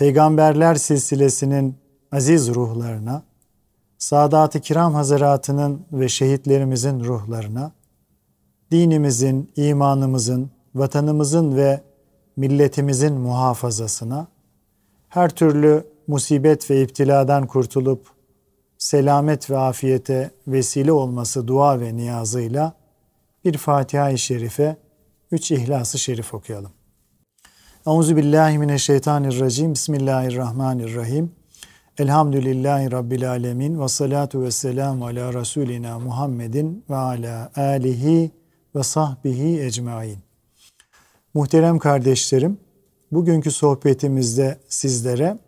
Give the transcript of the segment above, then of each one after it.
Peygamberler silsilesinin aziz ruhlarına, Sadat-ı Kiram Hazaratı'nın ve şehitlerimizin ruhlarına, dinimizin, imanımızın, vatanımızın ve milletimizin muhafazasına, her türlü musibet ve iptiladan kurtulup selamet ve afiyete vesile olması dua ve niyazıyla bir Fatiha-i Şerife, üç İhlas-ı Şerif okuyalım. Euzu billahi mineşşeytanirracim. Bismillahirrahmanirrahim. Elhamdülillahi rabbil alamin ve salatu vesselamü ala rasulina Muhammedin ve ala alihi ve sahbihi ecmaîn. Muhterem kardeşlerim, bugünkü sohbetimizde sizlere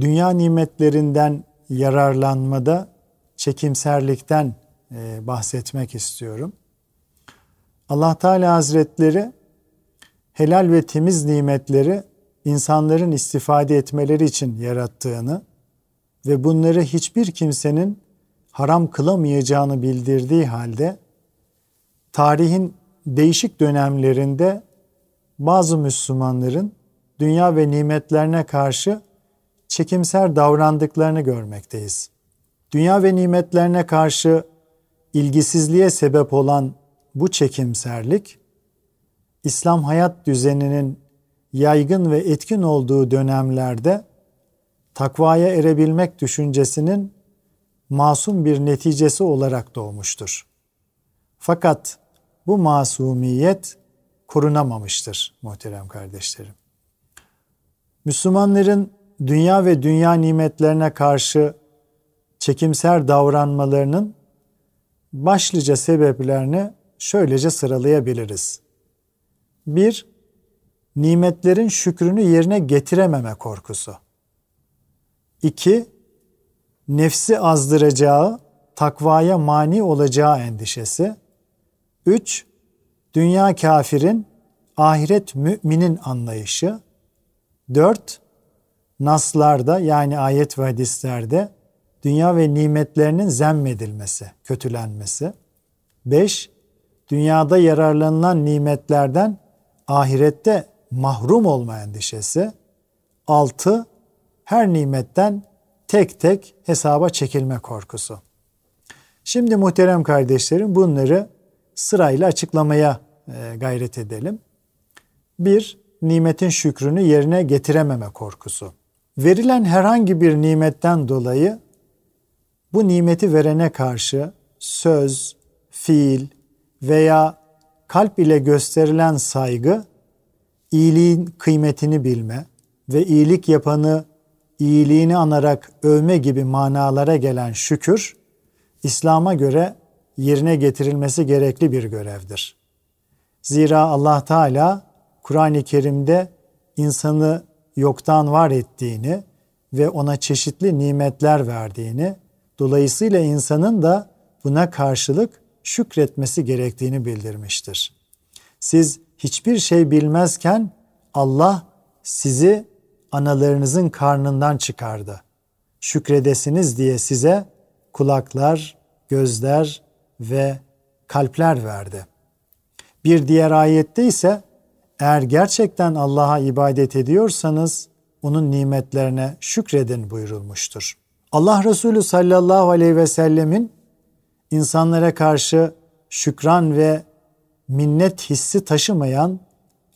dünya nimetlerinden yararlanmada çekimserlikten e, bahsetmek istiyorum. Allah Teala Hazretleri helal ve temiz nimetleri insanların istifade etmeleri için yarattığını ve bunları hiçbir kimsenin haram kılamayacağını bildirdiği halde tarihin değişik dönemlerinde bazı Müslümanların dünya ve nimetlerine karşı çekimser davrandıklarını görmekteyiz. Dünya ve nimetlerine karşı ilgisizliğe sebep olan bu çekimserlik İslam hayat düzeninin yaygın ve etkin olduğu dönemlerde takvaya erebilmek düşüncesinin masum bir neticesi olarak doğmuştur. Fakat bu masumiyet korunamamıştır muhterem kardeşlerim. Müslümanların dünya ve dünya nimetlerine karşı çekimser davranmalarının başlıca sebeplerini şöylece sıralayabiliriz. Bir, nimetlerin şükrünü yerine getirememe korkusu. İki, nefsi azdıracağı, takvaya mani olacağı endişesi. Üç, dünya kafirin, ahiret müminin anlayışı. Dört, naslarda yani ayet ve hadislerde dünya ve nimetlerinin zemmedilmesi, kötülenmesi. Beş, dünyada yararlanılan nimetlerden ahirette mahrum olma endişesi. Altı, her nimetten tek tek hesaba çekilme korkusu. Şimdi muhterem kardeşlerim bunları sırayla açıklamaya e, gayret edelim. Bir, nimetin şükrünü yerine getirememe korkusu. Verilen herhangi bir nimetten dolayı bu nimeti verene karşı söz, fiil veya kalp ile gösterilen saygı, iyiliğin kıymetini bilme ve iyilik yapanı iyiliğini anarak övme gibi manalara gelen şükür, İslam'a göre yerine getirilmesi gerekli bir görevdir. Zira Allah Teala Kur'an-ı Kerim'de insanı yoktan var ettiğini ve ona çeşitli nimetler verdiğini, dolayısıyla insanın da buna karşılık şükretmesi gerektiğini bildirmiştir. Siz hiçbir şey bilmezken Allah sizi analarınızın karnından çıkardı. Şükredesiniz diye size kulaklar, gözler ve kalpler verdi. Bir diğer ayette ise eğer gerçekten Allah'a ibadet ediyorsanız onun nimetlerine şükredin buyurulmuştur. Allah Resulü sallallahu aleyhi ve sellemin insanlara karşı şükran ve minnet hissi taşımayan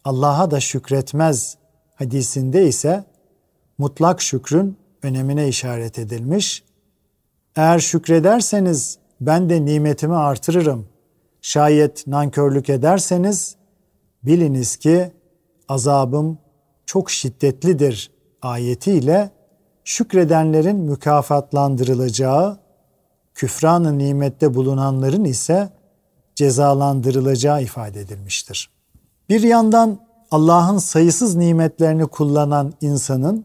Allah'a da şükretmez hadisinde ise mutlak şükrün önemine işaret edilmiş. Eğer şükrederseniz ben de nimetimi artırırım. Şayet nankörlük ederseniz biliniz ki azabım çok şiddetlidir ayetiyle şükredenlerin mükafatlandırılacağı, küfranı nimette bulunanların ise cezalandırılacağı ifade edilmiştir. Bir yandan Allah'ın sayısız nimetlerini kullanan insanın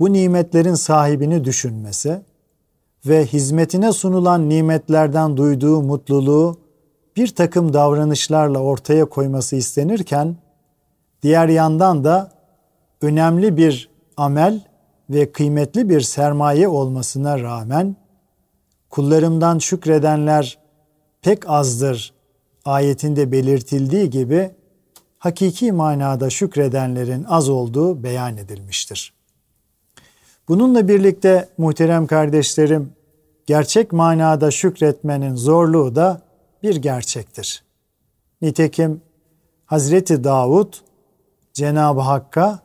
bu nimetlerin sahibini düşünmesi ve hizmetine sunulan nimetlerden duyduğu mutluluğu bir takım davranışlarla ortaya koyması istenirken, diğer yandan da önemli bir amel ve kıymetli bir sermaye olmasına rağmen kullarımdan şükredenler pek azdır ayetinde belirtildiği gibi hakiki manada şükredenlerin az olduğu beyan edilmiştir. Bununla birlikte muhterem kardeşlerim, gerçek manada şükretmenin zorluğu da bir gerçektir. Nitekim Hazreti Davud Cenab-ı Hakk'a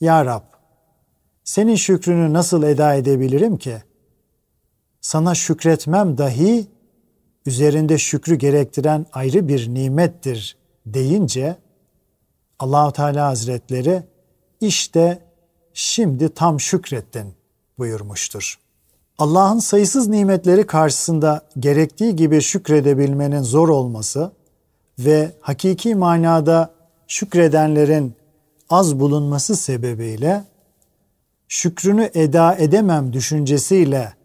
Ya Rab senin şükrünü nasıl eda edebilirim ki? Sana şükretmem dahi üzerinde şükrü gerektiren ayrı bir nimettir deyince Allahu Teala Hazretleri işte şimdi tam şükrettin buyurmuştur. Allah'ın sayısız nimetleri karşısında gerektiği gibi şükredebilmenin zor olması ve hakiki manada şükredenlerin az bulunması sebebiyle şükrünü eda edemem düşüncesiyle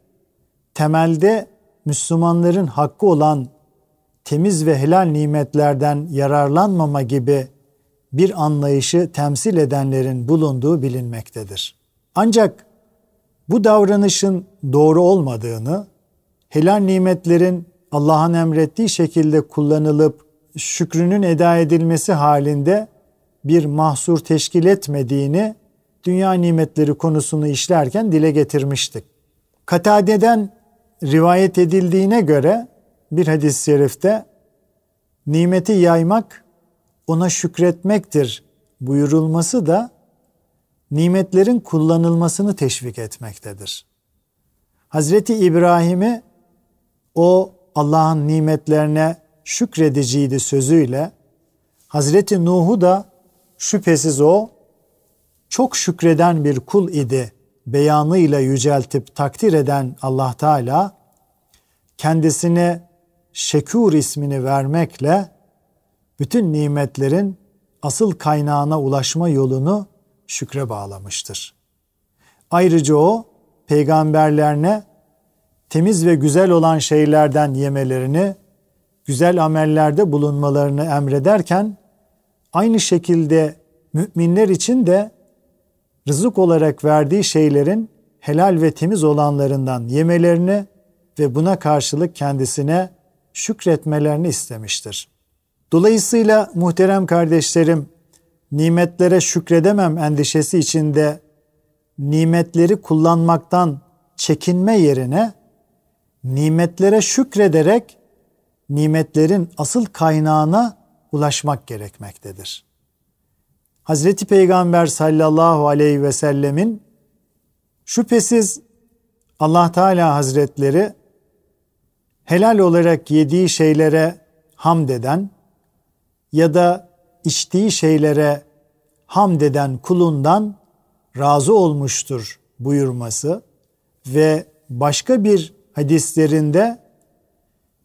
temelde Müslümanların hakkı olan temiz ve helal nimetlerden yararlanmama gibi bir anlayışı temsil edenlerin bulunduğu bilinmektedir. Ancak bu davranışın doğru olmadığını, helal nimetlerin Allah'ın emrettiği şekilde kullanılıp şükrünün eda edilmesi halinde bir mahsur teşkil etmediğini dünya nimetleri konusunu işlerken dile getirmiştik. Katade'den rivayet edildiğine göre bir hadis-i şerifte nimeti yaymak ona şükretmektir buyurulması da nimetlerin kullanılmasını teşvik etmektedir. Hazreti İbrahim'i o Allah'ın nimetlerine şükrediciydi sözüyle Hazreti Nuh'u da şüphesiz o çok şükreden bir kul idi beyanıyla yüceltip takdir eden Allah Teala kendisine Şekur ismini vermekle bütün nimetlerin asıl kaynağına ulaşma yolunu şükre bağlamıştır. Ayrıca o peygamberlerine temiz ve güzel olan şeylerden yemelerini, güzel amellerde bulunmalarını emrederken aynı şekilde müminler için de rızık olarak verdiği şeylerin helal ve temiz olanlarından yemelerini ve buna karşılık kendisine şükretmelerini istemiştir. Dolayısıyla muhterem kardeşlerim, nimetlere şükredemem endişesi içinde nimetleri kullanmaktan çekinme yerine nimetlere şükrederek nimetlerin asıl kaynağına ulaşmak gerekmektedir. Hazreti Peygamber sallallahu aleyhi ve sellemin şüphesiz Allah Teala Hazretleri helal olarak yediği şeylere hamd eden ya da içtiği şeylere hamd eden kulundan razı olmuştur buyurması ve başka bir hadislerinde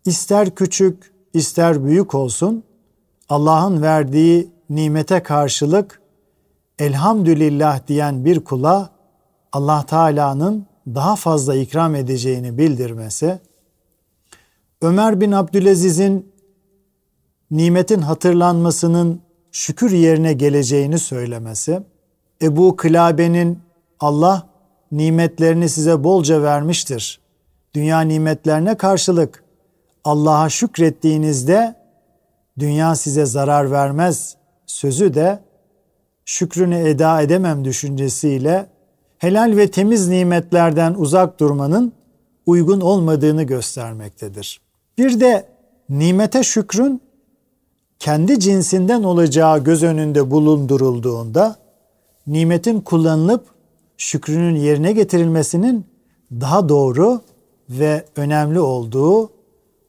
ister küçük ister büyük olsun Allah'ın verdiği nimete karşılık elhamdülillah diyen bir kula Allah Teala'nın daha fazla ikram edeceğini bildirmesi, Ömer bin Abdülaziz'in nimetin hatırlanmasının şükür yerine geleceğini söylemesi, Ebu Kılabe'nin Allah nimetlerini size bolca vermiştir. Dünya nimetlerine karşılık Allah'a şükrettiğinizde dünya size zarar vermez sözü de şükrünü eda edemem düşüncesiyle helal ve temiz nimetlerden uzak durmanın uygun olmadığını göstermektedir. Bir de nimete şükrün kendi cinsinden olacağı göz önünde bulundurulduğunda nimetin kullanılıp şükrünün yerine getirilmesinin daha doğru ve önemli olduğu,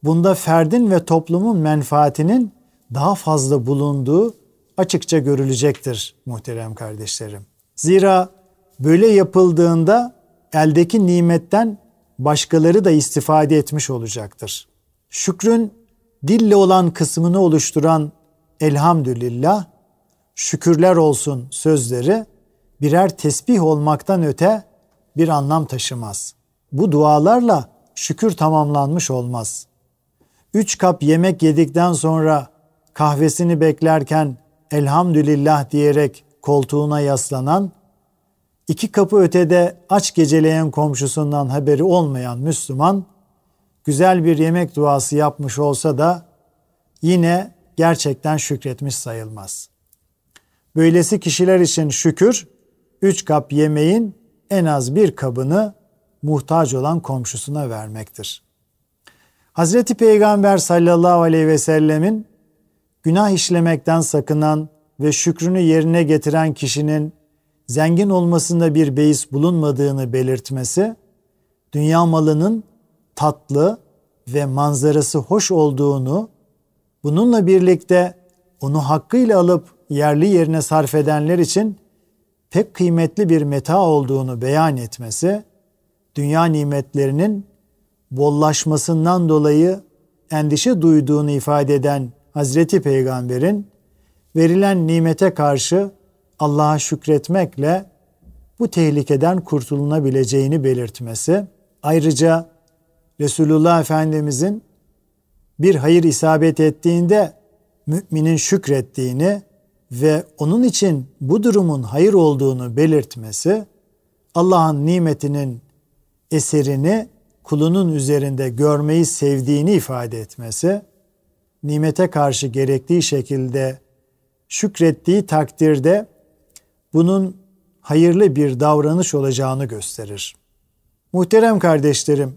bunda ferdin ve toplumun menfaatinin daha fazla bulunduğu açıkça görülecektir muhterem kardeşlerim. Zira böyle yapıldığında eldeki nimetten başkaları da istifade etmiş olacaktır. Şükrün dille olan kısmını oluşturan elhamdülillah, şükürler olsun sözleri birer tesbih olmaktan öte bir anlam taşımaz. Bu dualarla şükür tamamlanmış olmaz. Üç kap yemek yedikten sonra kahvesini beklerken elhamdülillah diyerek koltuğuna yaslanan, iki kapı ötede aç geceleyen komşusundan haberi olmayan Müslüman, güzel bir yemek duası yapmış olsa da yine gerçekten şükretmiş sayılmaz. Böylesi kişiler için şükür, üç kap yemeğin en az bir kabını muhtaç olan komşusuna vermektir. Hazreti Peygamber sallallahu aleyhi ve sellemin günah işlemekten sakınan ve şükrünü yerine getiren kişinin zengin olmasında bir beis bulunmadığını belirtmesi, dünya malının tatlı ve manzarası hoş olduğunu, bununla birlikte onu hakkıyla alıp yerli yerine sarf edenler için pek kıymetli bir meta olduğunu beyan etmesi, dünya nimetlerinin bollaşmasından dolayı endişe duyduğunu ifade eden Hazreti Peygamber'in verilen nimete karşı Allah'a şükretmekle bu tehlikeden kurtulunabileceğini belirtmesi, ayrıca Resulullah Efendimizin bir hayır isabet ettiğinde müminin şükrettiğini ve onun için bu durumun hayır olduğunu belirtmesi, Allah'ın nimetinin eserini kulunun üzerinde görmeyi sevdiğini ifade etmesi, nimete karşı gerektiği şekilde şükrettiği takdirde bunun hayırlı bir davranış olacağını gösterir. Muhterem kardeşlerim,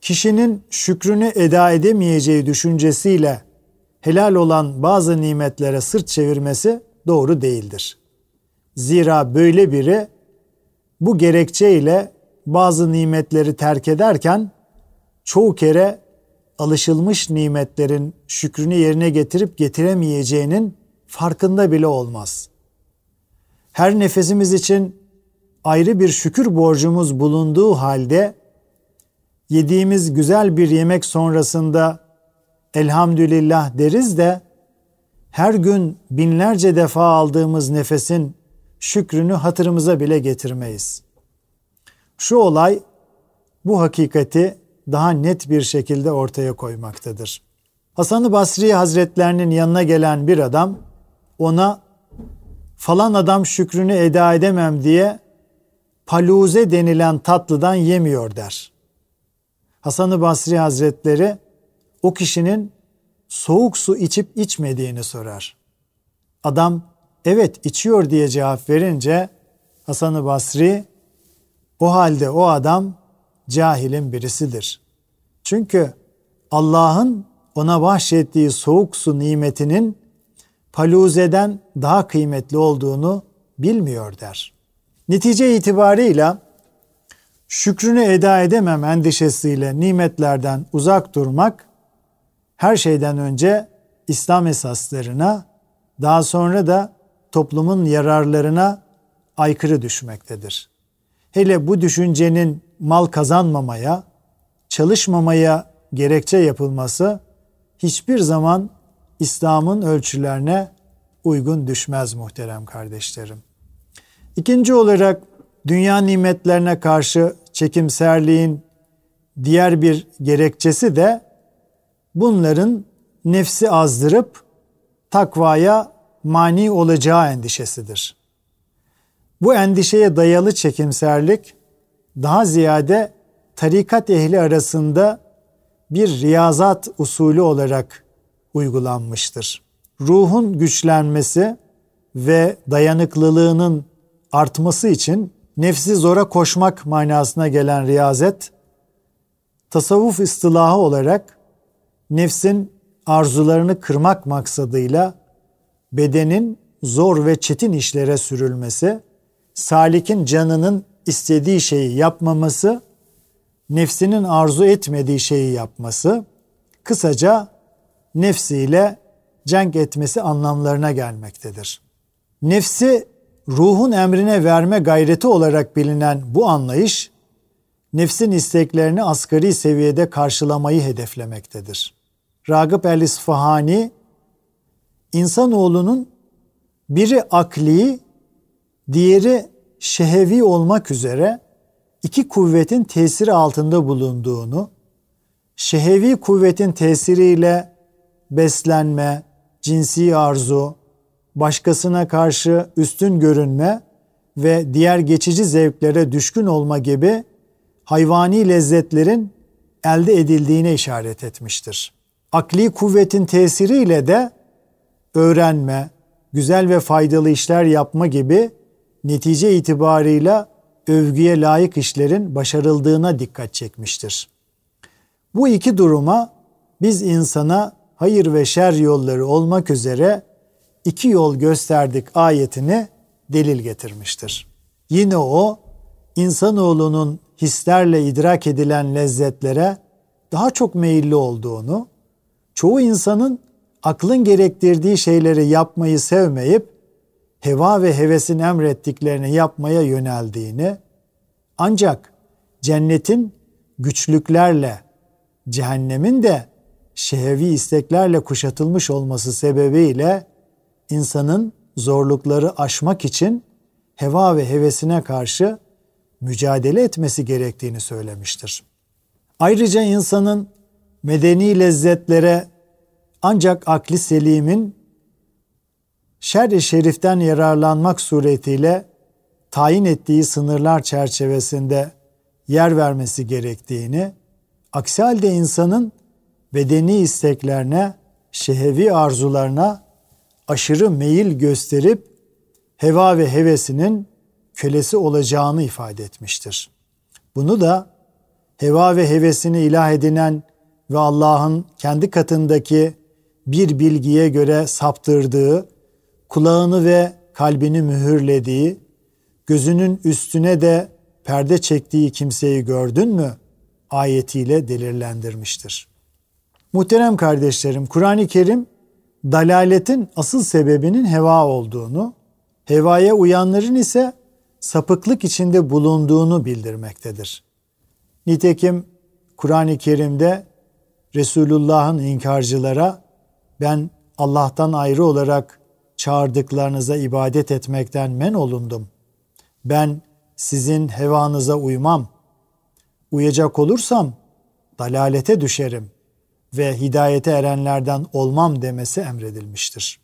kişinin şükrünü eda edemeyeceği düşüncesiyle helal olan bazı nimetlere sırt çevirmesi doğru değildir. Zira böyle biri bu gerekçeyle bazı nimetleri terk ederken çoğu kere alışılmış nimetlerin şükrünü yerine getirip getiremeyeceğinin farkında bile olmaz. Her nefesimiz için ayrı bir şükür borcumuz bulunduğu halde yediğimiz güzel bir yemek sonrasında elhamdülillah deriz de her gün binlerce defa aldığımız nefesin şükrünü hatırımıza bile getirmeyiz. Şu olay bu hakikati daha net bir şekilde ortaya koymaktadır. Hasan-ı Basri Hazretlerinin yanına gelen bir adam ona falan adam şükrünü eda edemem diye paluze denilen tatlıdan yemiyor der. Hasan-ı Basri Hazretleri o kişinin soğuk su içip içmediğini sorar. Adam evet içiyor diye cevap verince Hasan-ı Basri o halde o adam cahilin birisidir. Çünkü Allah'ın ona bahşettiği soğuk su nimetinin paluzeden daha kıymetli olduğunu bilmiyor der. Netice itibarıyla şükrünü eda edemem endişesiyle nimetlerden uzak durmak her şeyden önce İslam esaslarına daha sonra da toplumun yararlarına aykırı düşmektedir. Hele bu düşüncenin mal kazanmamaya, çalışmamaya gerekçe yapılması hiçbir zaman İslam'ın ölçülerine uygun düşmez muhterem kardeşlerim. İkinci olarak dünya nimetlerine karşı çekimserliğin diğer bir gerekçesi de bunların nefsi azdırıp takvaya mani olacağı endişesidir. Bu endişeye dayalı çekimserlik daha ziyade tarikat ehli arasında bir riyazat usulü olarak uygulanmıştır. Ruhun güçlenmesi ve dayanıklılığının artması için nefsi zora koşmak manasına gelen riyazet, tasavvuf istilahı olarak nefsin arzularını kırmak maksadıyla bedenin zor ve çetin işlere sürülmesi, salikin canının istediği şeyi yapmaması, nefsinin arzu etmediği şeyi yapması, kısaca nefsiyle cenk etmesi anlamlarına gelmektedir. Nefsi ruhun emrine verme gayreti olarak bilinen bu anlayış, nefsin isteklerini asgari seviyede karşılamayı hedeflemektedir. Ragıp el-İsfahani, insanoğlunun biri akli, diğeri şehevi olmak üzere iki kuvvetin tesiri altında bulunduğunu, şehevi kuvvetin tesiriyle beslenme, cinsi arzu, başkasına karşı üstün görünme ve diğer geçici zevklere düşkün olma gibi hayvani lezzetlerin elde edildiğine işaret etmiştir. Akli kuvvetin tesiriyle de öğrenme, güzel ve faydalı işler yapma gibi netice itibarıyla övgüye layık işlerin başarıldığına dikkat çekmiştir. Bu iki duruma biz insana hayır ve şer yolları olmak üzere iki yol gösterdik ayetini delil getirmiştir. Yine o insanoğlunun hislerle idrak edilen lezzetlere daha çok meyilli olduğunu, çoğu insanın aklın gerektirdiği şeyleri yapmayı sevmeyip heva ve hevesin emrettiklerini yapmaya yöneldiğini, ancak cennetin güçlüklerle, cehennemin de şehevi isteklerle kuşatılmış olması sebebiyle insanın zorlukları aşmak için heva ve hevesine karşı mücadele etmesi gerektiğini söylemiştir. Ayrıca insanın medeni lezzetlere ancak akli selimin şer-i şeriften yararlanmak suretiyle tayin ettiği sınırlar çerçevesinde yer vermesi gerektiğini, aksi halde insanın bedeni isteklerine, şehevi arzularına aşırı meyil gösterip heva ve hevesinin kölesi olacağını ifade etmiştir. Bunu da heva ve hevesini ilah edinen ve Allah'ın kendi katındaki bir bilgiye göre saptırdığı, kulağını ve kalbini mühürlediği, gözünün üstüne de perde çektiği kimseyi gördün mü? ayetiyle delirlendirmiştir. Muhterem kardeşlerim, Kur'an-ı Kerim dalaletin asıl sebebinin heva olduğunu, hevaya uyanların ise sapıklık içinde bulunduğunu bildirmektedir. Nitekim Kur'an-ı Kerim'de Resulullah'ın inkarcılara ben Allah'tan ayrı olarak çağırdıklarınıza ibadet etmekten men olundum. Ben sizin hevanıza uymam. Uyacak olursam dalalete düşerim ve hidayete erenlerden olmam demesi emredilmiştir.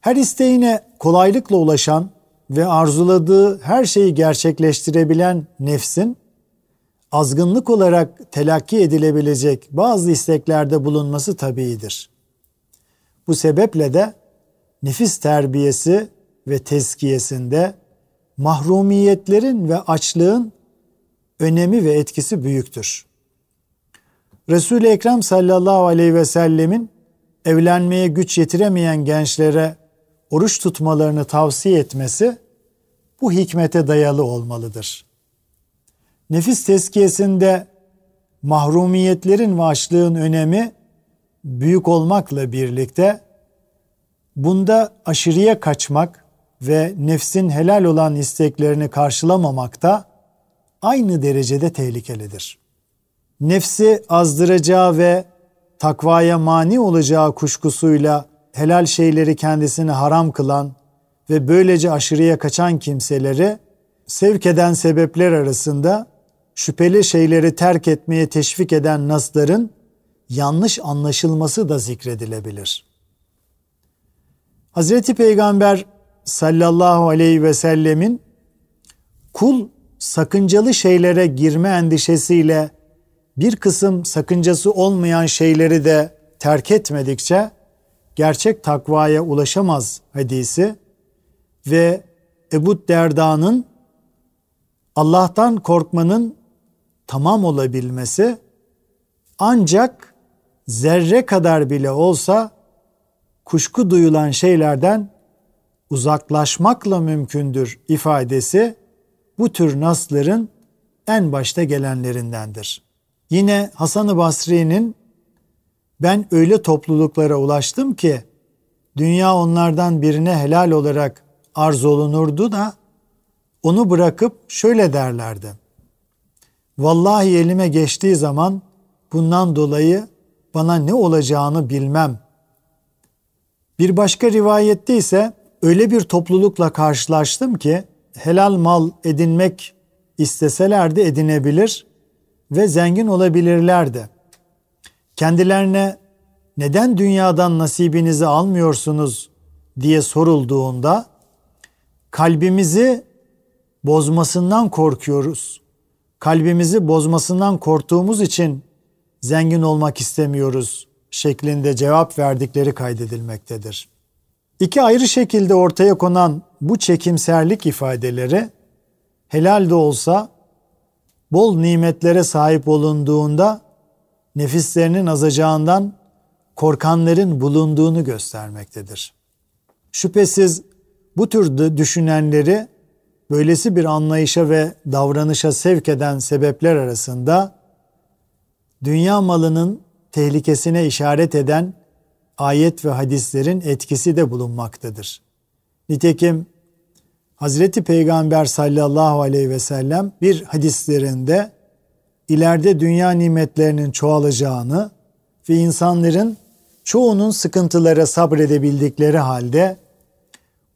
Her isteğine kolaylıkla ulaşan ve arzuladığı her şeyi gerçekleştirebilen nefsin azgınlık olarak telakki edilebilecek bazı isteklerde bulunması tabiidir. Bu sebeple de nefis terbiyesi ve tezkiyesinde mahrumiyetlerin ve açlığın önemi ve etkisi büyüktür. Resul-i Ekrem sallallahu aleyhi ve sellemin evlenmeye güç yetiremeyen gençlere oruç tutmalarını tavsiye etmesi bu hikmete dayalı olmalıdır. Nefis tezkiyesinde mahrumiyetlerin ve açlığın önemi büyük olmakla birlikte bunda aşırıya kaçmak ve nefsin helal olan isteklerini karşılamamak da aynı derecede tehlikelidir. Nefsi azdıracağı ve takvaya mani olacağı kuşkusuyla helal şeyleri kendisine haram kılan ve böylece aşırıya kaçan kimseleri sevk eden sebepler arasında şüpheli şeyleri terk etmeye teşvik eden nasların yanlış anlaşılması da zikredilebilir. Hazreti Peygamber sallallahu aleyhi ve sellemin kul sakıncalı şeylere girme endişesiyle bir kısım sakıncası olmayan şeyleri de terk etmedikçe gerçek takvaya ulaşamaz hadisi ve Ebu Derda'nın Allah'tan korkmanın tamam olabilmesi ancak zerre kadar bile olsa kuşku duyulan şeylerden uzaklaşmakla mümkündür ifadesi bu tür nasların en başta gelenlerindendir. Yine Hasan-ı Basri'nin ben öyle topluluklara ulaştım ki dünya onlardan birine helal olarak arz olunurdu da onu bırakıp şöyle derlerdi. Vallahi elime geçtiği zaman bundan dolayı bana ne olacağını bilmem. Bir başka rivayette ise öyle bir toplulukla karşılaştım ki helal mal edinmek isteselerdi edinebilir ve zengin olabilirlerdi. Kendilerine neden dünyadan nasibinizi almıyorsunuz diye sorulduğunda kalbimizi bozmasından korkuyoruz. Kalbimizi bozmasından korktuğumuz için zengin olmak istemiyoruz şeklinde cevap verdikleri kaydedilmektedir. İki ayrı şekilde ortaya konan bu çekimserlik ifadeleri helal de olsa bol nimetlere sahip olunduğunda nefislerinin azacağından korkanların bulunduğunu göstermektedir. Şüphesiz bu tür düşünenleri böylesi bir anlayışa ve davranışa sevk eden sebepler arasında dünya malının tehlikesine işaret eden ayet ve hadislerin etkisi de bulunmaktadır. Nitekim Hazreti Peygamber sallallahu aleyhi ve sellem bir hadislerinde ileride dünya nimetlerinin çoğalacağını ve insanların çoğunun sıkıntılara sabredebildikleri halde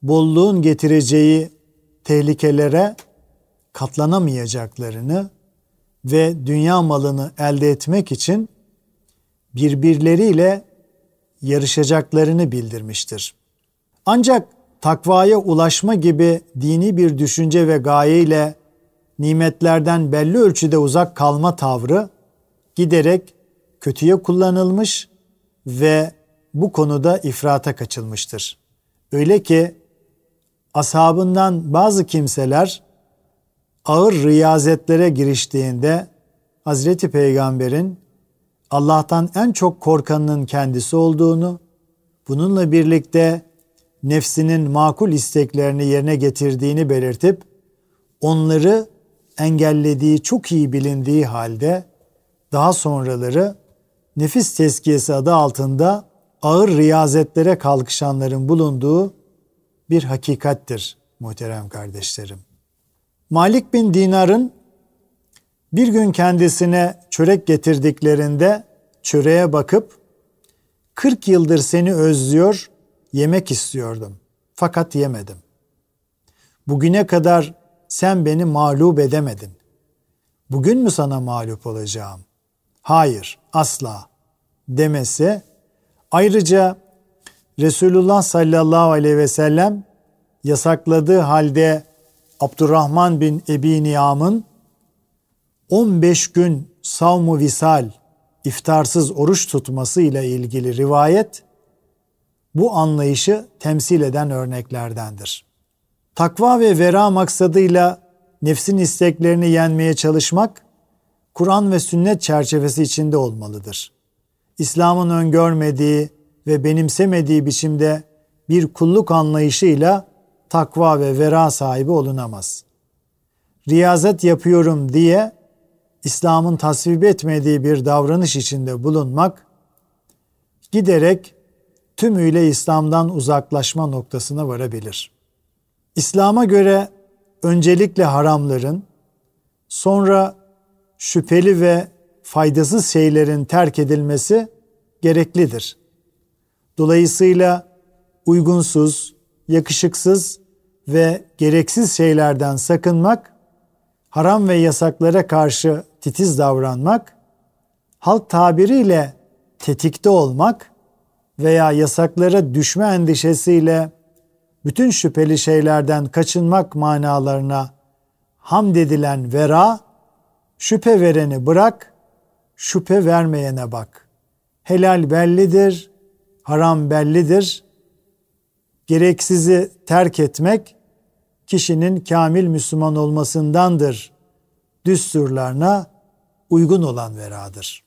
bolluğun getireceği tehlikelere katlanamayacaklarını ve dünya malını elde etmek için birbirleriyle yarışacaklarını bildirmiştir. Ancak takvaya ulaşma gibi dini bir düşünce ve gayeyle nimetlerden belli ölçüde uzak kalma tavrı giderek kötüye kullanılmış ve bu konuda ifrata kaçılmıştır. Öyle ki ashabından bazı kimseler ağır riyazetlere giriştiğinde Hazreti Peygamber'in Allah'tan en çok korkanının kendisi olduğunu, bununla birlikte nefsinin makul isteklerini yerine getirdiğini belirtip onları engellediği çok iyi bilindiği halde daha sonraları nefis tezkiyesi adı altında ağır riyazetlere kalkışanların bulunduğu bir hakikattir muhterem kardeşlerim. Malik bin Dinar'ın bir gün kendisine çörek getirdiklerinde çöreğe bakıp 40 yıldır seni özlüyor, yemek istiyordum. Fakat yemedim. Bugüne kadar sen beni mağlup edemedin. Bugün mü sana mağlup olacağım? Hayır, asla demesi. Ayrıca Resulullah sallallahu aleyhi ve sellem yasakladığı halde Abdurrahman bin Ebi Niyam'ın 15 gün savmu visal, iftarsız oruç tutması ile ilgili rivayet bu anlayışı temsil eden örneklerdendir. Takva ve vera maksadıyla nefsin isteklerini yenmeye çalışmak Kur'an ve sünnet çerçevesi içinde olmalıdır. İslam'ın öngörmediği ve benimsemediği biçimde bir kulluk anlayışıyla takva ve vera sahibi olunamaz. Riyazet yapıyorum diye İslam'ın tasvip etmediği bir davranış içinde bulunmak giderek tümüyle İslam'dan uzaklaşma noktasına varabilir. İslam'a göre öncelikle haramların, sonra şüpheli ve faydasız şeylerin terk edilmesi gereklidir. Dolayısıyla uygunsuz, yakışıksız ve gereksiz şeylerden sakınmak, haram ve yasaklara karşı titiz davranmak, halk tabiriyle tetikte olmak veya yasaklara düşme endişesiyle bütün şüpheli şeylerden kaçınmak manalarına hamd edilen vera, şüphe vereni bırak, şüphe vermeyene bak. Helal bellidir, haram bellidir. Gereksizi terk etmek kişinin kamil Müslüman olmasındandır. Düsturlarına uygun olan veradır.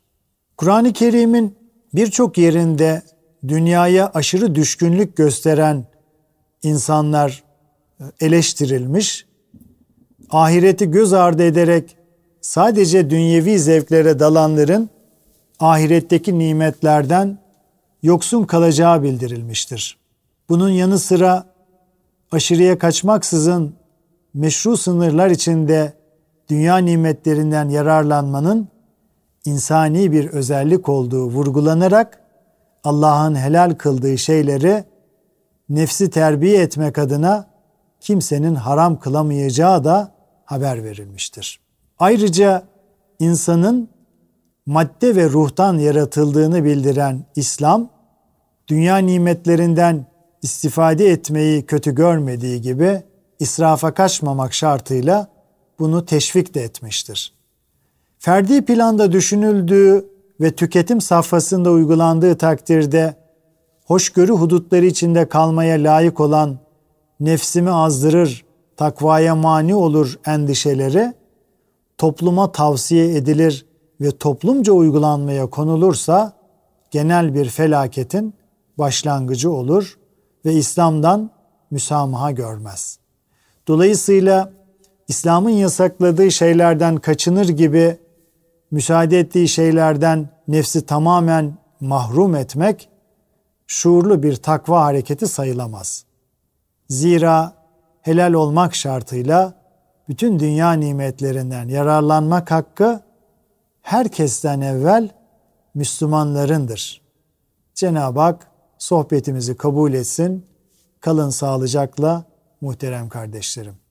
Kur'an-ı Kerim'in birçok yerinde dünyaya aşırı düşkünlük gösteren insanlar e, eleştirilmiş. Ahireti göz ardı ederek sadece dünyevi zevklere dalanların ahiretteki nimetlerden yoksun kalacağı bildirilmiştir. Bunun yanı sıra aşırıya kaçmaksızın meşru sınırlar içinde dünya nimetlerinden yararlanmanın insani bir özellik olduğu vurgulanarak Allah'ın helal kıldığı şeyleri nefsi terbiye etmek adına kimsenin haram kılamayacağı da haber verilmiştir. Ayrıca insanın madde ve ruhtan yaratıldığını bildiren İslam, dünya nimetlerinden istifade etmeyi kötü görmediği gibi israfa kaçmamak şartıyla bunu teşvik de etmiştir. Ferdi planda düşünüldüğü ve tüketim safhasında uygulandığı takdirde hoşgörü hudutları içinde kalmaya layık olan nefsimi azdırır, takvaya mani olur endişeleri topluma tavsiye edilir ve toplumca uygulanmaya konulursa genel bir felaketin başlangıcı olur ve İslam'dan müsamaha görmez. Dolayısıyla İslam'ın yasakladığı şeylerden kaçınır gibi müsaade ettiği şeylerden nefsi tamamen mahrum etmek şuurlu bir takva hareketi sayılamaz. Zira helal olmak şartıyla bütün dünya nimetlerinden yararlanmak hakkı herkesten evvel Müslümanlarındır. Cenab-ı Hak sohbetimizi kabul etsin. Kalın sağlıcakla muhterem kardeşlerim.